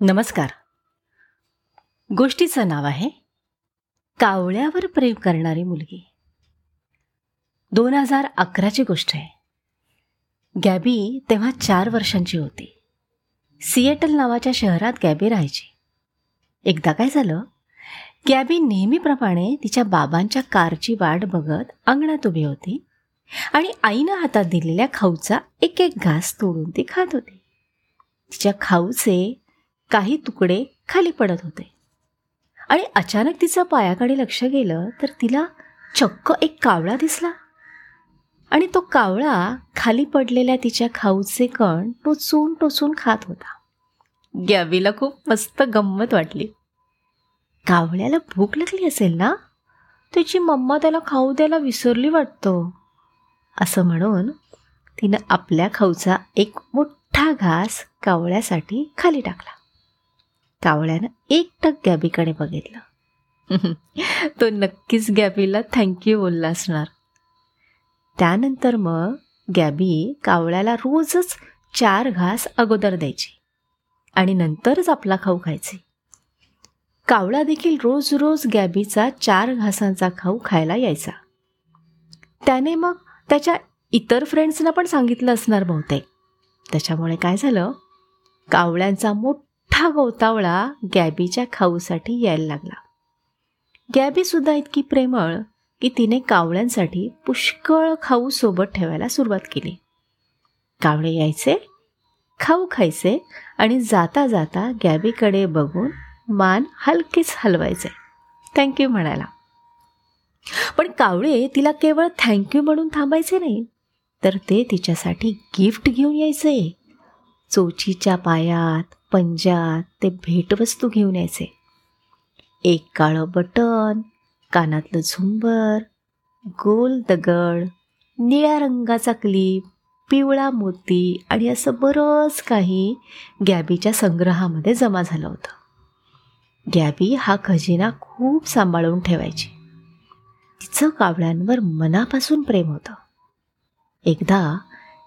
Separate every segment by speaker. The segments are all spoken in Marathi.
Speaker 1: नमस्कार. गोष्टीचं नाव आहे कावळ्यावर प्रेम करणारी मुलगी. दोन हजार अकराची गोष्ट आहे. गॅबी तेव्हा चार वर्षांची होती. सिएटल नावाच्या शहरात गॅबी राहायची. एकदा काय झालं गॅबी नेहमीप्रमाणे तिच्या बाबांच्या कारची वाट बघत अंगणात उभी होती आणि आईनं हातात दिलेल्या खाऊचा एक एक घास तोडून ती खात होती. तिच्या खाऊचे काही तुकडे खाली पडत होते. आणि अचानक तिचं पायाकडे लक्ष गेलं तर तिला चक्क एक कावळा दिसला. आणि तो कावळा खाली पडलेल्या तिच्या खाऊचे कण टोचून टोचून खात होता. गॅबीला खूप मस्त गंमत वाटली. कावळ्याला भूक लागली असेल ना? त्याची मम्मा त्याला खाऊ द्यायला विसरली वाटतं. असं म्हणून तिनं आपल्या खाऊचा एक मोठा घास कावळ्यासाठी खाली टाकला. कावळ्यानं एकटक गॅबीकडे बघितलं. तो नक्कीच गॅबीला थँक्यू बोलला असणार त्यानंतर मग गॅबी कावळ्याला रोजच चार घास अगोदर द्यायची आणि नंतरच आपला खाऊ खायचे. कावळा देखील रोज रोज गॅबीचा चार घासांचा खाऊ खायला यायचा. त्याने मग त्याच्या इतर फ्रेंड्सना पण सांगितलं असणार बहुतेक. त्याच्यामुळे काय झालं? कावळ्यांचा मोठा गोतावळा गॅबीच्या खाऊसाठी यायला लागला. गॅबीसुद्धा इतकी प्रेमळ की तिने कावळ्यांसाठी पुष्कळ खाऊ सोबत ठेवायला सुरुवात केली. कावळे यायचे खाऊ खायचे आणि जाता जाता गॅबीकडे बघून मान हलकेच हलवायचे. थँक्यू म्हणायला पण कावळे तिला केवळ थँक्यू म्हणून थांबायचे नाही तर ते तिच्यासाठी गिफ्ट घेऊन यायचे. चोचीच्या पायात पंजात ते भेटवस्तू घेऊन यायचे. एक काळं बटन कानातलं झुंबर गोल दगड निळ्या रंगाचा क्लिप पिवळा मोती आणि असं बरंच काही गॅबीच्या संग्रहामध्ये जमा झालं होतं. गॅबी हा खजिना खूप सांभाळून ठेवायची. तिचं कावळ्यांवर मनापासून प्रेम होतं. एकदा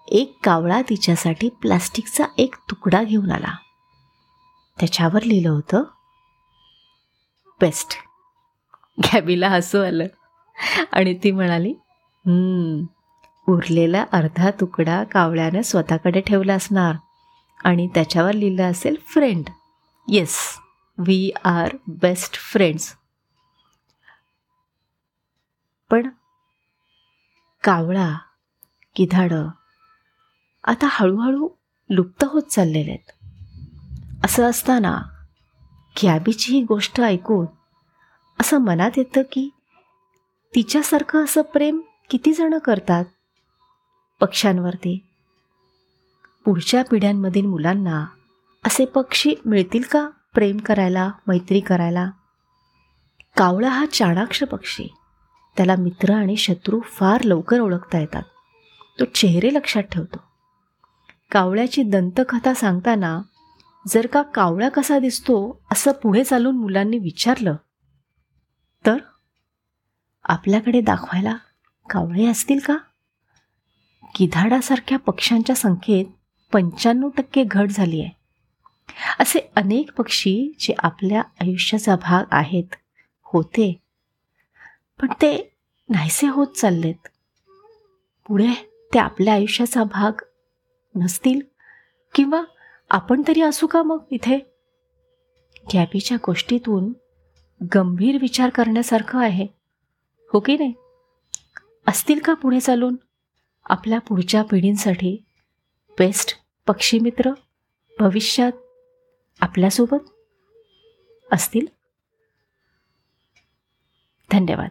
Speaker 1: एक कावळा तिच्यासाठी प्लास्टिकचा एक तुकडा घेऊन आला. त्याच्यावर लिहिलं होतं बेस्ट. गॅबीला हसू आलं. आणि ती म्हणाली उरलेला अर्धा तुकडा कावळ्यानं स्वतःकडे ठेवला असणार आणि त्याच्यावर लिहिलं असेल friend yes we are best friends पण कावळा किधाडं आता हळूहळू लुप्त होत चाललेले आहेत. असं असताना गॅबीची ही गोष्ट ऐकून असं मनात येतं की तिच्यासारखं असं प्रेम किती जणं करतात पक्ष्यांवरती. पुढच्या पिढ्यांमधील मुलांना असे पक्षी मिळतील का प्रेम करायला मैत्री करायला? कावळा हा चाणाक्ष पक्षी. त्याला मित्र आणि शत्रू फार लवकर ओळखता येतात. तो चेहरे लक्षात ठेवतो. कावळ्याची दंतकथा सांगताना जर का कावळा कसा दिसतो असं पुढे चालून मुलांनी विचारलं तर? आपल्याकडे दाखवायला कावळे असतील का? गिधाडासारख्या पक्ष्यांच्या संख्येत पंच्याण्णव टक्के घट झाली आहे. असे अनेक पक्षी जे आपल्या आयुष्याचा भाग आहेत होते. पण ते नाहीसे होत चाललेत. पुढे ते आपल्या आयुष्याचा भाग नसतील किंवा आपण तरी असू का मग इथे? गॅबीच्या गोष्टीतून गंभीर विचार करण्यासारखं आहे. हो की नाही? असतील का पुढे चालून? आपल्या पुढच्या पिढींसाठी बेस्ट पक्षीमित्र भविष्यात आपल्यासोबत असतील? धन्यवाद.